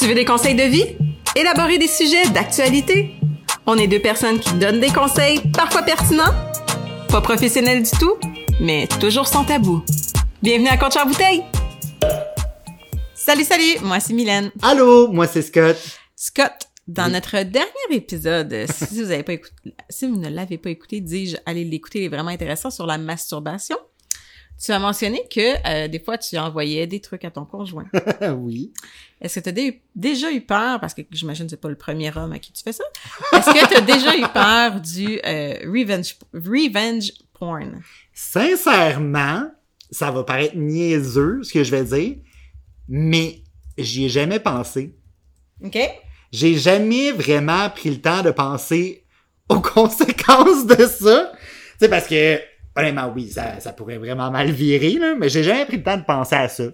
Tu veux des conseils de vie? Élaborer des sujets d'actualité? On est deux personnes qui donnent des conseils, parfois pertinents, pas professionnels du tout, mais toujours sans tabou. Bienvenue à Compte Bouteille! Salut, salut! Moi, c'est Mylène. Allô, moi c'est Scott. Scott, dans notre dernier épisode, si vous avez pas écouté, si vous ne l'avez pas écouté, dis-je, allez l'écouter, il est vraiment intéressant sur la masturbation. Tu as mentionné que euh, des fois tu envoyais des trucs à ton conjoint. oui. Est-ce que tu as déjà eu peur, parce que j'imagine que c'est pas le premier homme à qui tu fais ça, est-ce que tu as déjà eu peur du euh, revenge, revenge porn? Sincèrement, ça va paraître niaiseux ce que je vais dire, mais j'y ai jamais pensé. OK? J'ai jamais vraiment pris le temps de penser aux conséquences de ça. Tu sais, parce que honnêtement, oui, ça, ça pourrait vraiment mal virer, là, mais j'ai jamais pris le temps de penser à ça.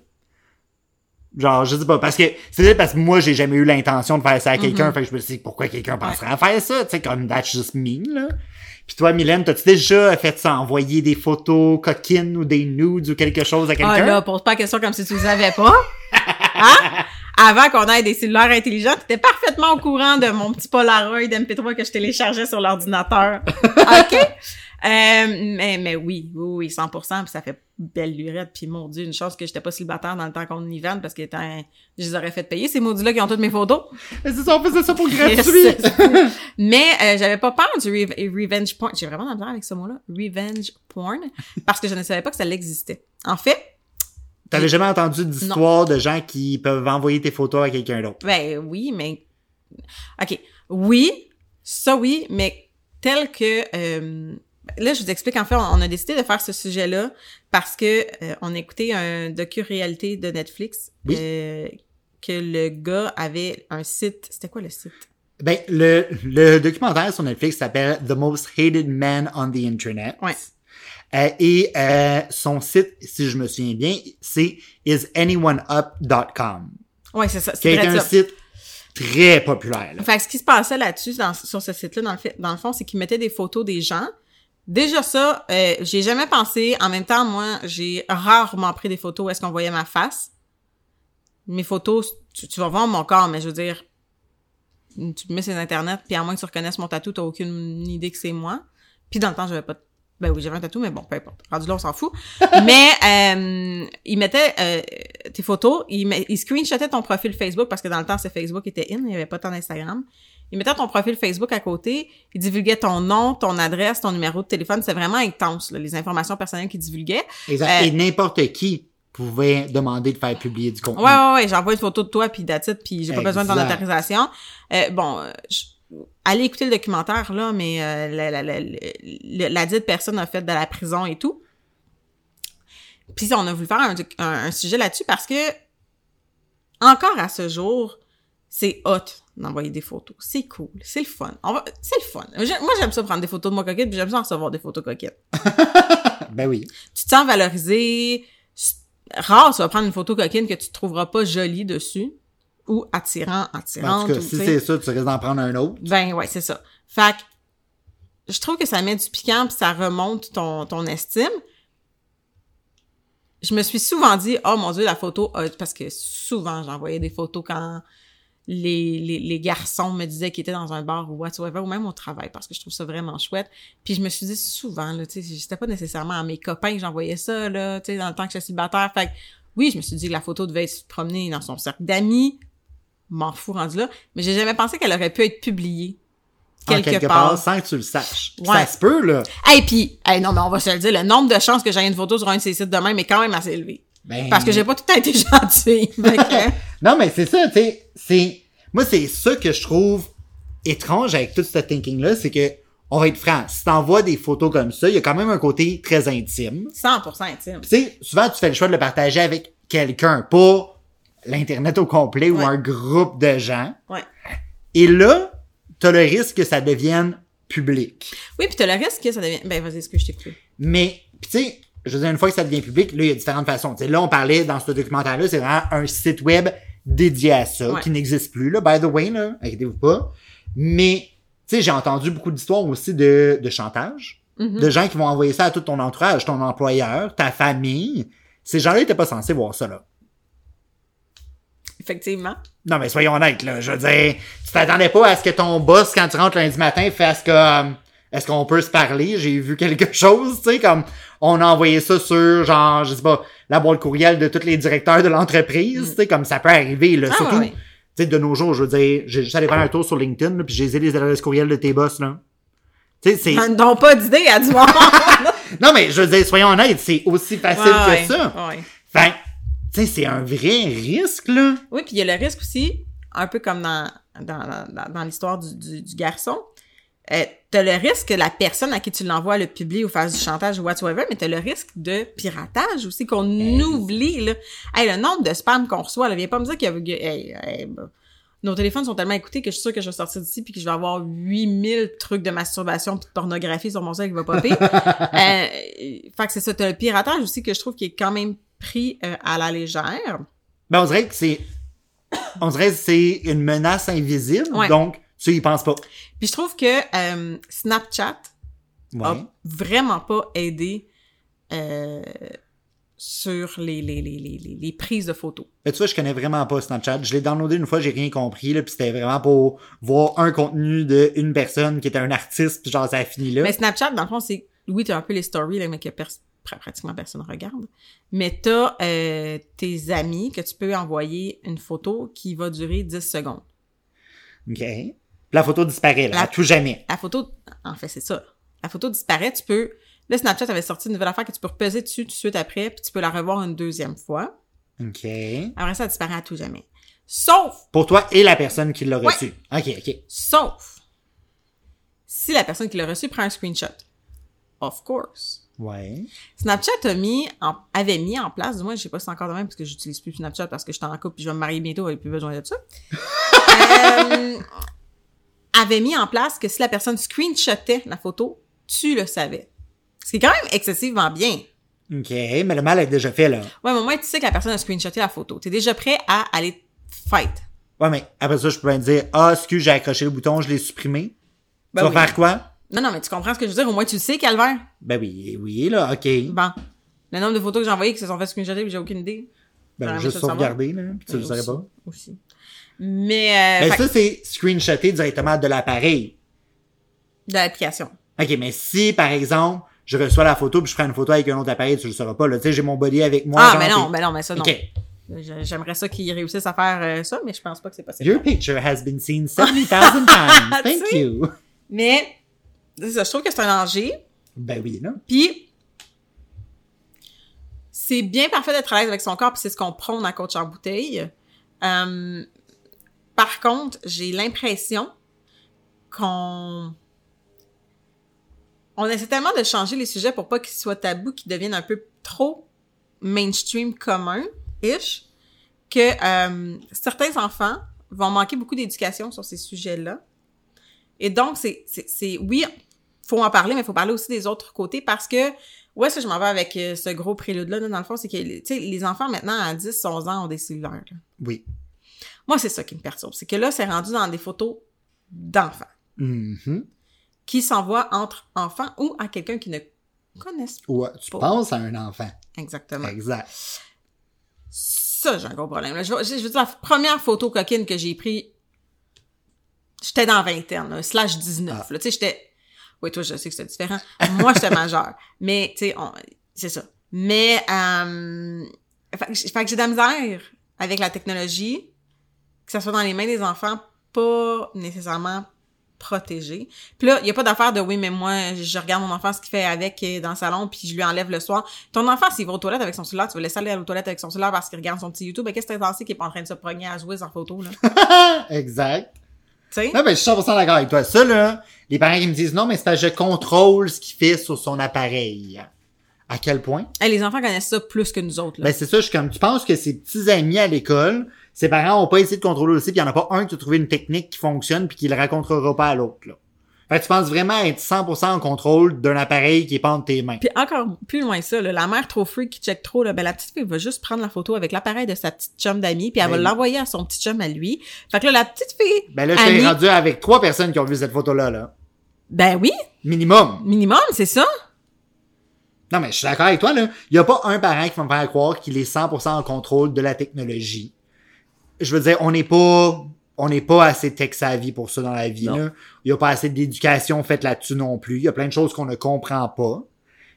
Genre, je sais pas, parce que, c'est parce que moi, j'ai jamais eu l'intention de faire ça à quelqu'un, Mhm. fait que je me suis dit, pourquoi quelqu'un penserait à faire ça, tu sais, comme that's just me, là. Puis toi, Mylène, t'as-tu déjà fait ça, envoyer des photos coquines ou des nudes ou quelque chose à Ah quelqu'un? là, pose pas la question comme si tu le savais pas. Hein? Avant qu'on ait des cellulaires intelligents, tu étais parfaitement au courant de mon petit Polaroid MP3 que je téléchargeais sur l'ordinateur. OK? Euh, mais, mais oui, oui, oui, 100%, puis ça fait belle lurette, puis mon Dieu, une chance que j'étais pas célibataire dans le temps qu'on y vende, parce que étant, je les aurais fait payer, ces maudits-là qui ont toutes mes photos. Mais c'est ça, on faisait ça pour gratuit! Mais euh, j'avais pas peur du re- revenge porn. J'ai vraiment misère avec ce mot-là. Revenge porn. Parce que je ne savais pas que ça existait. En fait, T'avais jamais entendu d'histoire de gens qui peuvent envoyer tes photos à quelqu'un d'autre? Ben oui, mais OK. Oui, ça oui, mais tel que euh, là je vous explique en fait on, a décidé de faire ce sujet-là parce que euh, on a écouté un docu-réalité de Netflix Oui. euh, que le gars avait un site, c'était quoi le site? Ben, le, le documentaire sur Netflix s'appelle The Most Hated Man on the Internet. Ouais. Euh, et son site, si je me souviens bien, c'est isanyoneup.com. Ouais, c'est ça, Qui c'est est un ça. site très populaire. là. Fait que ce qui se passait là-dessus, sur ce site-là, dans le, fait- dans le fond, c'est qu'ils mettaient des photos des gens. Déjà ça, euh, j'ai jamais pensé. En même temps, moi, j'ai rarement pris des photos où est-ce qu'on voyait ma face. Mes photos, tu, tu vas voir mon corps, mais je veux dire, tu me mets sur Internet, puis à moins que tu reconnaisses mon tatou, t'as aucune idée que c'est moi. Puis dans le temps, j'avais pas... Ben oui, j'avais un tatou, mais bon, peu importe. Rendu là, on s'en fout. mais euh, ils mettaient euh, tes photos, ils, met- ils screenshotaient ton profil Facebook, parce que dans le temps, c'est Facebook était in, il n'y avait pas tant d'Instagram. Ils mettaient ton profil Facebook à côté, ils divulguaient ton nom, ton adresse, ton numéro de téléphone. C'est vraiment intense, là, les informations personnelles qu'ils divulguaient. Exact. Euh, Et n'importe qui pouvait demander de faire publier du contenu. Ouais, ouais, ouais, j'envoie une photo de toi, puis it, puis j'ai pas besoin de ton autorisation. Euh, bon, euh, je- allez écouter le documentaire, là, mais euh, la, la, la, la, la dite personne a fait de la prison et tout. Puis on a voulu faire un, doc- un, un sujet là-dessus parce que, encore à ce jour, c'est hot d'envoyer des photos. C'est cool, c'est le fun. Va, c'est le fun. Moi, j'aime ça prendre des photos de moi coquette, puis j'aime ça recevoir des photos coquettes. Ben oui. tu te sens valorisé. Rare, tu vas prendre une photo coquine que tu trouveras pas jolie dessus ou attirant, En attirante. tout cas, ou, si c'est ça, tu risques d'en prendre un autre. Ben ouais, c'est ça. Fait que je trouve que ça met du piquant puis ça remonte ton, ton estime. Je me suis souvent dit, oh mon dieu, la photo, parce que souvent j'envoyais des photos quand les, les, les garçons me disaient qu'ils étaient dans un bar ou whatsoever, ou même au travail, parce que je trouve ça vraiment chouette. Puis je me suis dit souvent, là, tu sais, c'était pas nécessairement à mes copains que j'envoyais ça, là, tu sais, dans le temps que j'étais célibataire. Fait que, oui, je me suis dit que la photo devait se promener dans son cercle d'amis. M'en fous rendu là. Mais j'ai jamais pensé qu'elle aurait pu être publiée. En Quelque, part. sans que tu le saches. Ouais. Ça se peut, là. Hey, puis, hey, non, mais on va se le dire, le nombre de chances que j'ai une photo sur un de ces sites demain est quand même assez élevé. Ben, Parce que j'ai pas tout le temps été gentille. Fait que- Non, mais c'est ça, tu sais, c'est... Moi, c'est ça que je trouve étrange avec tout ce thinking-là, c'est que, on va être franc, si t'envoies des photos comme ça, il y a quand même un côté très intime. 100% intime. Tu sais, souvent, tu fais le choix de le partager avec quelqu'un, pas l'Internet au complet ou un groupe de gens. Ouais. Et là, t'as le risque que ça devienne public. Oui, puis t'as le risque que ça devienne... Ben, vas-y, est-ce que je t'ai? Mais, pis tu sais, je veux dire, une fois que ça devient public, là, il y a différentes façons. Tu sais, là, on parlait dans ce documentaire-là, c'est vraiment un site web dédié à ça, Ouais. qui n'existe plus, là, by the way, là, inquiétez-vous pas. Mais, tu sais, j'ai entendu beaucoup d'histoires aussi de, de chantage, Mhm. de gens qui vont envoyer ça à tout ton entourage, ton employeur, ta famille. Ces gens-là étaient pas censés voir ça, là. Effectivement. Non, mais soyons honnêtes, là. Je veux dire, tu t'attendais pas à ce que ton boss, quand tu rentres lundi matin, fasse comme, est-ce qu'on peut se parler? J'ai vu quelque chose, tu sais, comme, on a envoyé ça sur, genre, je sais pas, la boîte courriel de tous les directeurs de l'entreprise, tu sais, comme ça peut arriver, là. Ah, Surtout, ouais, tu sais, de nos jours, je veux dire, j'ai juste allé faire un tour sur LinkedIn, là, puis j'ai les adresses courriel de tes boss, là. Tu sais, c'est... Ils n'ont pas d'idée à du monde. Non, mais je veux dire, soyons honnêtes, c'est aussi facile Ouais, que ça. ouais. Fait, tu sais, c'est un vrai risque, là. Oui, puis il y a le risque aussi, un peu comme dans, dans, dans, dans l'histoire du, du, du garçon. Euh, t'as le risque que la personne à qui tu l'envoies le publie ou fasse du chantage ou whatsoever, mais t'as le risque de piratage aussi, qu'on oublie, là. Hey, le nombre de spam qu'on reçoit, là, viens pas me dire qu'il y a... hey, hey, bah, nos téléphones sont tellement écoutés que je suis sûre que je vais sortir d'ici puis que je vais avoir 8000 trucs de masturbation pis de pornographie sur mon site qui va popper. euh, fait que c'est ça, t'as le piratage aussi que je trouve qui est quand même pris euh, à la légère. Ben, on dirait que c'est, on dirait que c'est une menace invisible, Ouais. donc, tu y penses pas. Puis je trouve que euh, Snapchat Ouais. a vraiment pas aidé euh, sur les, les, les, les, les- prises de photos. Mais tu vois, je connais vraiment pas Snapchat. Je l'ai downloadé une fois, j'ai rien compris, là, pis c'était vraiment pour voir un contenu de une personne qui était un artiste, pis genre, ça a fini là. Mais Snapchat, dans le fond, c'est... Oui, t'as un peu les stories, là, mais que pers- pr- pratiquement personne regarde. Mais t'as euh, tes amis que tu peux envoyer une photo qui va durer 10 secondes. OK. La photo disparaît, là, La- à tout jamais. La photo... En fait, c'est ça. La photo disparaît, tu peux... Là, Snapchat avait sorti une nouvelle affaire que tu peux repeser dessus tout de suite après, puis tu peux la revoir une deuxième fois. OK. Après ça, disparaît à tout jamais. Sauf Pour toi et la personne qui l'a reçu. OK, OK. Sauf si la personne qui l'a reçu prend un screenshot. Of course. Ouais. Snapchat a mis en- avait mis en place, du moins je sais pas si c'est encore de même parce que j'utilise plus Snapchat parce que je suis en couple puis je vais me marier bientôt, j'avais plus besoin de ça. Euh, avait mis en place que si la personne screenshotait la photo, tu le savais. Ce qui est quand même excessivement bien. OK, mais le mal est déjà fait, là. Ouais, mais au moins tu sais que la personne a screenshoté la photo. T'es déjà prêt à aller fight. Ouais, mais après ça, je peux bien dire, ah, excuse, j'ai accroché le bouton, je l'ai supprimé. Ben tu vas oui. faire quoi? Non, non, mais tu comprends ce que je veux dire. Au moins tu le sais, Calvaire. Ben oui, oui, là, OK. Bon. Le nombre de photos que j'ai envoyées qui se sont fait screenshotter j'ai aucune idée. Ben, juste sauvegarder, là, puis tu le saurais pas. Aussi. Mais, euh, Mais ça, c'est screenshoté directement de l'appareil. de l'application. OK, mais si, par exemple, je reçois la photo puis je prends une photo avec un autre appareil, tu le sauras pas, là. Tu sais, j'ai mon body avec moi. Ah, genre, mais non, puis- mais non, mais ça, non. OK. Je- J'aimerais ça qu'ils réussissent à faire euh, ça, mais je pense pas que c'est possible. Your picture has been seen 70,000 times. Thank Tu sais. you. Mais, ça, je trouve que c'est un danger. Ben oui, là. Puis, c'est bien parfait d'être à l'aise avec son corps, puis c'est ce qu'on prône à Coach en bouteille. Euh, par contre, j'ai l'impression qu'on on essaie tellement de changer les sujets pour pas qu'ils soient tabous, qu'ils deviennent un peu trop mainstream commun-ish, que euh, certains enfants vont manquer beaucoup d'éducation sur ces sujets-là. Et donc, c'est, c'est, oui, faut en parler, mais faut parler aussi des autres côtés parce que, où est-ce que je m'en vais avec euh, ce gros prélude-là, là, dans le fond, c'est que, les enfants, maintenant, à 10, 11 ans, ont des cellulaires. Oui. Moi, c'est ça qui me perturbe. C'est que là, c'est rendu dans des photos d'enfants Mhm. qui s'envoient entre enfants ou à quelqu'un qui ne connaissent pas. Ouais, tu penses à un enfant. Exactement. Exact. Ça, j'ai un gros problème. là. Je, veux- je veux dire, la première photo coquine que j'ai prise, j'étais dans vingtaine, là, slash 19. Ah. là. Tu sais, j'étais... Oui, toi, je sais que c'était différent. Moi, j'étais majeure. Mais, tu sais, on- c'est ça. Mais, euh... Fait que j'ai de la misère avec la technologie, que ça soit dans les mains des enfants, pas nécessairement protégés. Puis là, il y a pas d'affaire de oui, mais moi, je regarde mon enfant ce qu'il fait avec dans le salon, puis je lui enlève le soir. Ton enfant, s'il va aux toilettes avec son cellulaire, tu vas laisser aller aux toilettes avec son cellulaire parce qu'il regarde son petit YouTube, ben qu'est-ce que t'es pensé qu'il est pas en train de se progner à jouer en photo, là? tu exact. sais? Non, ben, je suis 100% d'accord avec toi. Ça, là, les parents qui me disent non, mais c'est parce que je contrôle ce qu'il fait sur son appareil. À quel point? Hey, les enfants connaissent ça plus que nous autres, là. Ben, c'est ça, je suis comme, tu penses que ses petits amis à l'école, ses parents ont pas essayé de contrôler aussi, puis il y en a pas un qui a trouvé une technique qui fonctionne puis qui le racontera pas à l'autre, là. Fait que tu penses vraiment être 100% en contrôle d'un appareil qui est pas entre tes mains. Puis encore plus loin ça, là, la mère trop freak qui check trop, là, ben la petite fille va juste prendre la photo avec l'appareil de sa petite chum d'amis, puis elle va Ben- l'envoyer à son petit chum à lui. Fait que là, la petite fille, Ben là, je t'ai rendu avec trois personnes qui ont vu cette photo-là, là. ben oui, Minimum. minimum, c'est ça. Non, mais je suis d'accord avec toi, là. Il y a pas un parent qui va me faire croire qu'il est 100% en contrôle de la technologie. Je veux dire, on n'est pas, on n'est pas assez tech savvy pour ça dans la vie, Non. là. Il y a pas assez d'éducation faite là-dessus non plus. Il y a plein de choses qu'on ne comprend pas.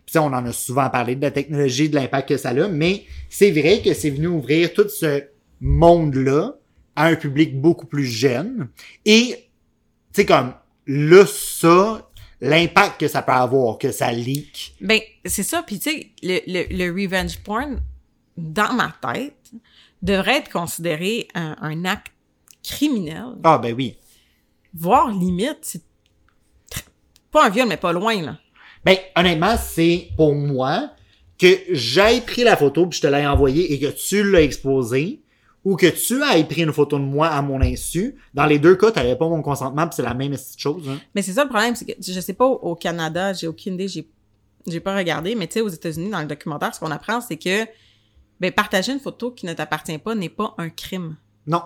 Puis ça, on en a souvent parlé de la technologie, de l'impact que ça a, mais c'est vrai que c'est venu ouvrir tout ce monde-là à un public beaucoup plus jeune. Et, tu sais, comme, là, ça, l'impact que ça peut avoir, que ça leak. Ben, c'est ça. Puis, tu sais, le, le, le revenge porn, dans ma tête, devrait être considéré un, un acte criminel. Ah, ben oui. Voire limite, c'est pas un viol, mais pas loin, là. Ben, honnêtement, c'est pour moi que j'aille pris la photo puis je te l'ai envoyée et que tu l'as exposée ou que tu aies pris une photo de moi à mon insu. Dans les deux cas, t'avais pas mon consentement puis c'est la même chose. Hein. Mais c'est ça le problème, c'est que je sais pas au au Canada, j'ai aucune idée, j'ai j'ai pas regardé, mais tu sais aux États-Unis dans le documentaire, ce qu'on apprend c'est que ben partager une photo qui ne t'appartient pas n'est pas un crime. Non.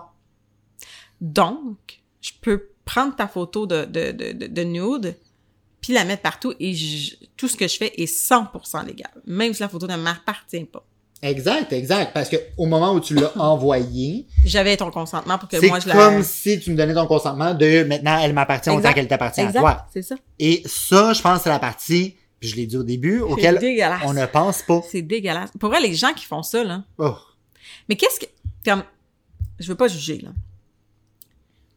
Donc, je peux prendre ta photo de de de, de, de nude puis la mettre partout et je- tout ce que je fais est 100% légal, même si la photo ne m'appartient pas. Exact, exact. Parce que au moment où tu l'as envoyé, J'avais ton consentement pour que c'est moi je la comme si tu me donnais ton consentement de maintenant elle m'appartient autant qu'elle t'appartient à toi. c'est ça. Et ça, je pense, c'est la partie, puis je l'ai dit au début, auquel dégueulasse. on ne pense pas. C'est dégueulasse. Pour vrai, les gens qui font ça là, Oh. Mais qu'est-ce que. Comme. Je veux pas juger, là.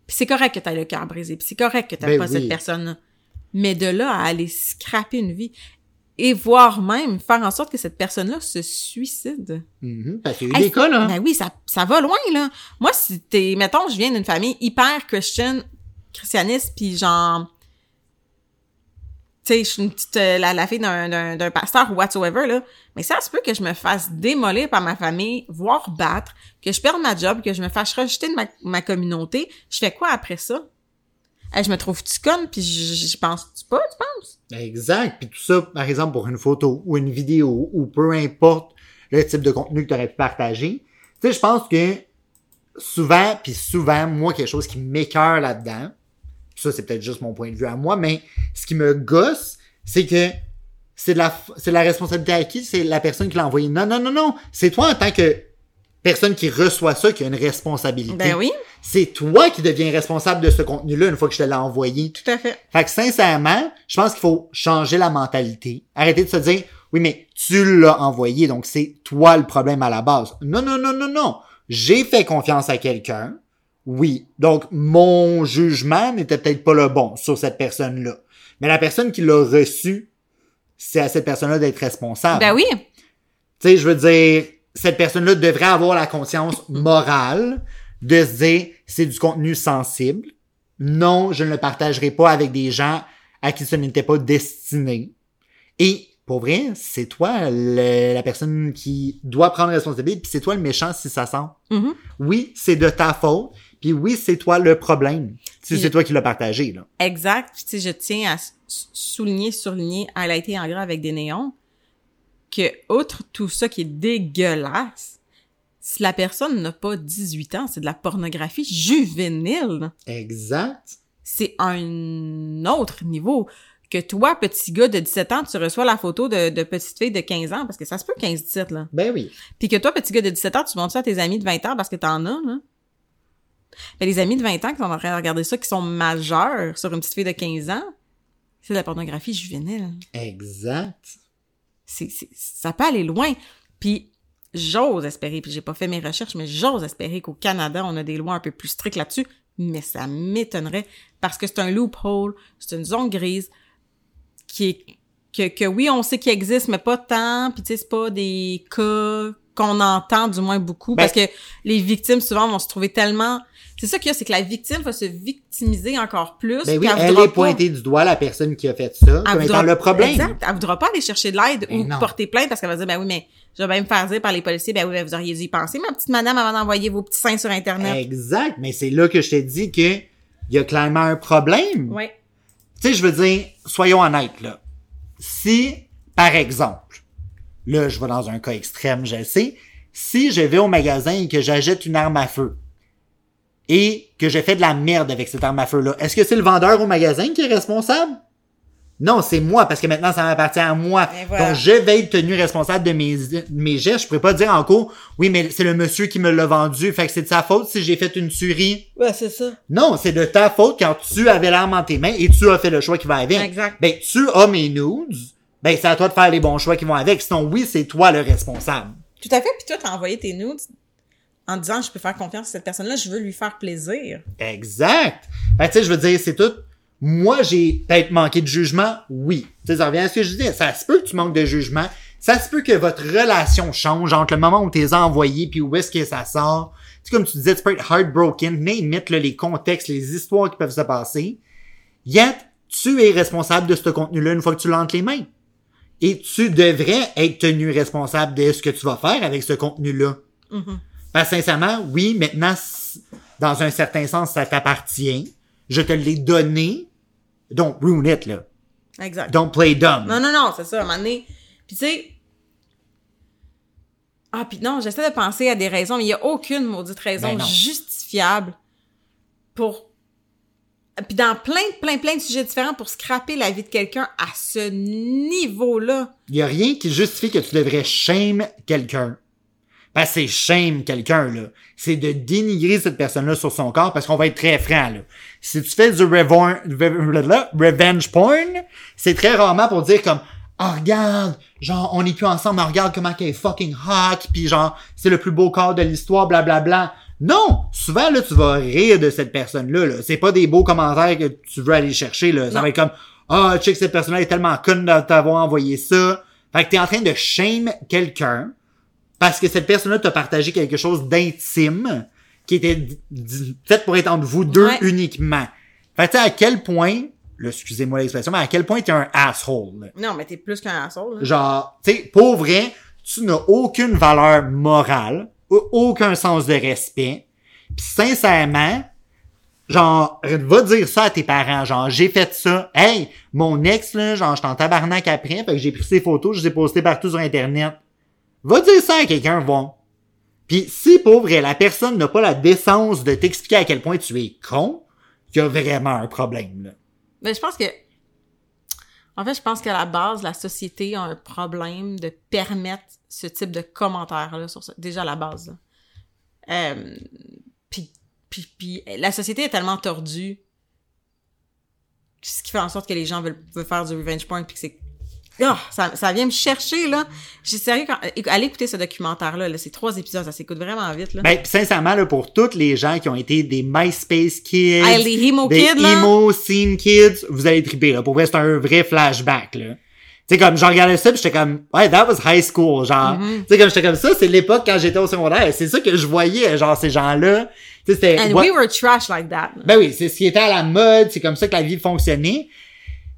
Puis c'est correct que t'aies le cœur brisé, puis c'est correct que t'aimes Ben pas oui. cette personne-là. Mais de là à aller scraper une vie et voire même faire en sorte que cette personne-là se suicide. Parce qu'il y a eu Hey, des cas, là. Ben oui, ça, ça va loin, là. Moi, si t'es, mettons, je viens d'une famille hyper christian, christianiste, puis genre, tu sais, je suis une petite, euh, la, la fille d'un, pasteur ou whatsoever, là. Mais ça se peut que je me fasse démolir par ma famille, voire battre, que je perde ma job, que je me fasse rejeter de ma, ma communauté. Je fais quoi après ça? Je me trouve-tu conne, puis je, je pense-tu pas, tu penses? Exact. Puis tout ça, par exemple, pour une photo ou une vidéo ou peu importe le type de contenu que tu aurais pu partager. Tu sais, je pense que souvent, puis souvent, moi, quelque chose qui m'écœure là-dedans, ça, c'est peut-être juste mon point de vue à moi, mais ce qui me gosse, c'est que c'est de la, c'est la responsabilité à qui? C'est la personne qui l'a envoyé. Non, non, non, non. C'est toi en tant que personne qui reçoit ça qui a une responsabilité. Ben oui, C'est toi qui deviens responsable de ce contenu-là une fois que je te l'ai envoyé. tout à fait. Fait que sincèrement, je pense qu'il faut changer la mentalité. Arrêter de se dire, oui, mais tu l'as envoyé, donc c'est toi le problème à la base. Non, non, non, non, non. J'ai fait confiance à quelqu'un. Oui. Donc, mon jugement n'était peut-être pas le bon sur cette personne-là. Mais la personne qui l'a reçu, c'est à cette personne-là d'être responsable. Ben oui, Tu sais, je veux dire, cette personne-là devrait avoir la conscience morale de se dire, c'est du contenu sensible. Non, je ne le partagerai pas avec des gens à qui ce n'était pas destiné. Et, pour vrai, c'est toi le- la personne qui doit prendre responsabilité, puis c'est toi le méchant si ça sent. Mhm. Oui, c'est de ta faute, puis oui, c'est toi le problème. Si c'est toi qui l'as partagé, là. Exact. Puis, tu sais, je tiens à souligner, surligner, highlighter en gras avec des néons, que, outre tout ça qui est dégueulasse, si la personne n'a pas 18 ans, c'est de la pornographie juvénile. Exact. C'est un autre niveau. Que toi, petit gars de 17 ans, tu reçois la photo de, de petite fille de 15 ans, parce que ça se peut 15-17, là. Ben oui. Puis que toi, petit gars de 17 ans, tu montres ça à tes amis de 20 ans parce que t'en as, là. Mais les amis de 20 ans qui sont en train de regarder ça, qui sont majeurs sur une petite fille de 15 ans, c'est de la pornographie juvénile. Exact. C'est, c'est- ça peut aller loin. Puis j'ose espérer, puis j'ai pas fait mes recherches, mais j'ose espérer qu'au Canada, on a des lois un peu plus strictes là-dessus, mais ça m'étonnerait parce que c'est un loophole, c'est une zone grise qui est que, que oui, on sait qu'il existe, mais pas tant, puis tu sais, c'est pas des cas qu'on entend du moins beaucoup, Ben- parce que les victimes souvent vont se trouver tellement... C'est ça qu'il y a, c'est que la victime va se victimiser encore plus. Ben oui, elle voudra est pas- pointée du doigt, la personne qui a fait ça, elle comme voudra- étant le problème. Exact. Elle voudra pas aller chercher de l'aide Ben ou non. porter plainte parce qu'elle va dire, ben oui, mais je vais bien me faire dire par les policiers, ben oui, ben vous auriez dû y penser, ma petite madame, avant d'envoyer vos petits seins sur Internet. Exact, mais c'est là que je t'ai dit que il y a clairement un problème. Ouais. Tu sais, je veux dire, soyons honnêtes, là. Si, par exemple, là, je vais dans un cas extrême, je le sais, si je vais au magasin et que j'achète une arme à feu, et que je fais de la merde avec cette arme à feu-là, est-ce que c'est le vendeur au magasin qui est responsable? Non, c'est moi, parce que maintenant, ça m'appartient à moi. Voilà. Donc, je vais être tenu responsable de mes, mes gestes. Je pourrais pas dire en cours, oui, mais c'est le monsieur qui me l'a vendu, fait que c'est de sa faute si j'ai fait une tuerie. Ouais, c'est ça. Non, c'est de ta faute quand tu avais l'arme en tes mains et tu as fait le choix qui va avec. Exact. Ben, tu as mes nudes. Ben, c'est à toi de faire les bons choix qui vont avec. Sinon, oui, c'est toi le responsable. Tout à fait. Puis toi, t'as envoyé tes nudes en disant je peux faire confiance à cette personne-là, je veux lui faire plaisir. Exact. Ben, tu sais, je veux dire, c'est tout. Moi, j'ai peut-être manqué de jugement, oui. Tu sais, ça revient à ce que je disais. Ça se peut que tu manques de jugement. Ça se peut que votre relation change entre le moment où as envoyés puis où est-ce que ça sort. Tu sais, comme tu disais, tu peux être heartbroken, name it, là, les contextes, les histoires qui peuvent se passer. Yet, tu es responsable de ce contenu-là une fois que tu l'as entre les mains. Et tu devrais être tenu responsable de ce que tu vas faire avec ce contenu-là. Parce que sincèrement, oui, maintenant, dans un certain sens, ça t'appartient. Je te l'ai donné. Don't ruin it, là. Exact. Don't play dumb. Non, non, non, c'est ça, à un moment donné. Puis tu sais... Ah, puis non, j'essaie de penser à des raisons, mais il n'y a aucune maudite raison Ben justifiable pour... Puis dans plein, plein, plein de sujets différents pour scraper la vie de quelqu'un à ce niveau-là. Il y a rien qui justifie que tu devrais shame quelqu'un. Que c'est shame quelqu'un, là. C'est de dénigrer cette personne-là sur son corps parce qu'on va être très franc, là. Si tu fais du revenge porn, c'est très rarement pour dire comme, oh, regarde, genre, on n'est plus ensemble, mais regarde comment elle est fucking hot, puis genre, c'est le plus beau corps de l'histoire, blablabla. Non! Souvent, là, tu vas rire de cette personne-là, là. C'est pas des beaux commentaires que tu veux aller chercher, là. Ça Non. va être comme, ah, check, cette personne-là est tellement conne de t'avoir envoyé ça. Fait que t'es en train de shame quelqu'un parce que cette personne-là t'a partagé quelque chose d'intime qui était fait pour être entre vous deux Ouais. uniquement. Fait que tu sais, à quel point, excusez-moi l'expression, mais à quel point t'es un asshole? Non, mais t'es plus qu'un asshole. là. Genre, tu sais, pour vrai, tu n'as aucune valeur morale, aucun sens de respect. Puis sincèrement, genre, va dire ça à tes parents, genre, j'ai fait ça. Hey, mon ex, là, genre, j'étais en tabarnak après, que j'ai pris ses photos, je les ai postées partout sur Internet. Va dire ça à quelqu'un, bon. Puis si, pour vrai, la personne n'a pas la décence de t'expliquer à quel point tu es con, il y a vraiment un problème, là. Mais je pense que. En fait, je pense qu'à la base, la société a un problème de permettre ce type de commentaires-là sur ça. Déjà à la base. Euh, puis, puis, puis, la société est tellement tordue. Ce qui fait en sorte que les gens veulent, veulent faire du revenge porn, puis que c'est. Ah, ça, ça vient me chercher, là. J'ai sérieux, quand, allez écouter ce documentaire-là, là. C'est trois épisodes, ça s'écoute vraiment vite, là. Ben, sincèrement, là, pour toutes les gens qui ont été des MySpace Kids, Hey, les emo des kids, là. emo scene kids, vous allez triper, là. Pour vrai, c'est un vrai flashback, là. Sais, comme, je regardais ça pis j'étais comme, ouais, that was high school, genre. Tu sais, comme, j'étais comme ça, c'est l'époque quand j'étais au secondaire. C'est ça que je voyais, genre, ces gens-là. Tu sais, c'était... And what- we were trash like that. là. Ben oui, c'est ce qui était à la mode, c'est comme ça que la vie fonctionnait.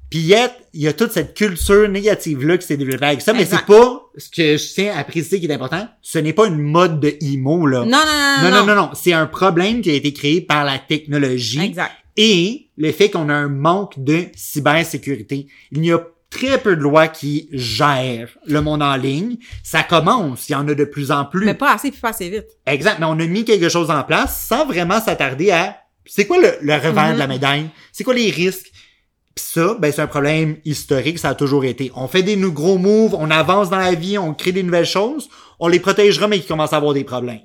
Puis yet, il y a toute cette culture négative-là qui s'est développée avec ça, mais c'est pas ce que je tiens à préciser qui est important. Ce n'est pas une mode de emo, là. Non, non, non, Non, non, non, non. C'est un problème qui a été créé par la technologie Exact. et le fait qu'on a un manque de cybersécurité. Il y a très peu de lois qui gèrent le monde en ligne. Ça commence, il y en a de plus en plus. Mais pas assez, puis pas assez vite. Exact, mais on a mis quelque chose en place sans vraiment s'attarder à c'est quoi le, le revers Mhm. de la médaille, c'est quoi les risques? Pis ça, ben c'est un problème historique, ça a toujours été. On fait des gros moves, on avance dans la vie, on crée des nouvelles choses, on les protégera mais ils commencent à avoir des problèmes.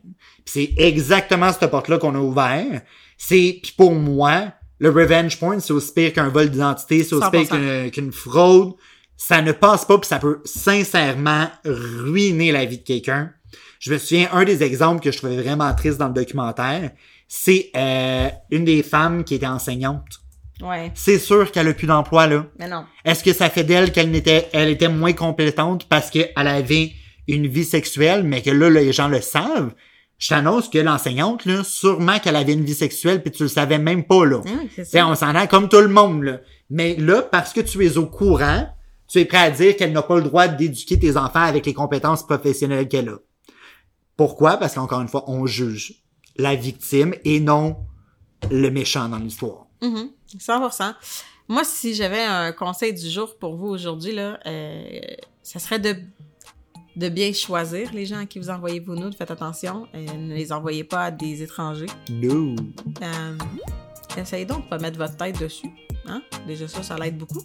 Pis c'est exactement cette porte-là qu'on a ouvert. C'est puis pour moi, le revenge porn, c'est aussi pire qu'un vol d'identité, c'est aussi 100%. pire qu'une qu'une fraude. Ça ne passe pas puis ça peut sincèrement ruiner la vie de quelqu'un. Je me souviens, un des exemples que je trouvais vraiment triste dans le documentaire, c'est euh, une des femmes qui était enseignante. Ouais. C'est sûr qu'elle a plus d'emploi, là. Mais non. Est-ce que ça fait d'elle qu'elle n'était, elle était moins compétente parce qu'elle avait une vie sexuelle, mais que là, les gens le savent? Je t'annonce que l'enseignante, là, sûrement qu'elle avait une vie sexuelle puis tu le savais même pas, là. Ah oui, on s'en rend comme tout le monde, là. Mais là, parce que tu es au courant, tu es prêt à dire qu'elle n'a pas le droit d'éduquer tes enfants avec les compétences professionnelles qu'elle a. Pourquoi? Parce qu'encore une fois, on juge la victime et non le méchant dans l'histoire. Mhm. 100%. Moi, si j'avais un conseil du jour pour vous aujourd'hui, là, euh, ça serait de, de bien choisir les gens à qui vous envoyez vos nudes. Faites attention. euh, ne les envoyez pas à des étrangers. No. Euh, essayez donc de pas mettre votre tête dessus. Hein? Déjà ça, ça l'aide beaucoup.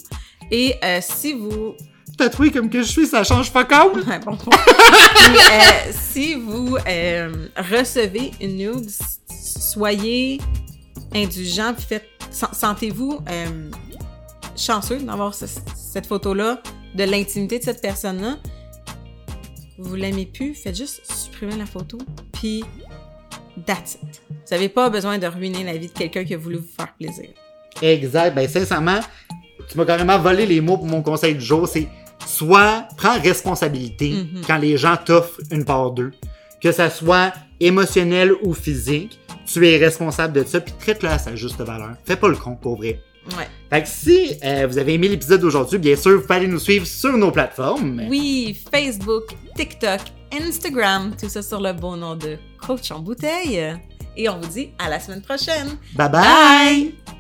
Et euh, si vous Tatoué comme que je suis, ça change pas. Ouais, bon euh, si vous recevez une nude, soyez indulgent puis faites sen- sentez-vous chanceux d'avoir ce- cette photo-là de l'intimité de cette personne-là. Vous l'aimez plus, faites juste supprimer la photo puis that's it. Vous n'avez pas besoin de ruiner la vie de quelqu'un qui a voulu vous faire plaisir. Exact. Ben, sincèrement, tu m'as carrément volé les mots pour mon conseil du jour. C'est soit prends responsabilité Mhm. quand les gens t'offrent une part d'eux. Que ça soit émotionnel ou physique, tu es responsable de ça, puis traite-le à sa juste valeur. Fais pas le con, pour vrai. Ouais. Fait que si euh, vous avez aimé l'épisode d'aujourd'hui, bien sûr, vous pouvez aller nous suivre sur nos plateformes. Oui, Facebook, TikTok, Instagram, tout ça sur le beau nom de Coach en bouteille. Et on vous dit à la semaine prochaine. Bye bye! Bye!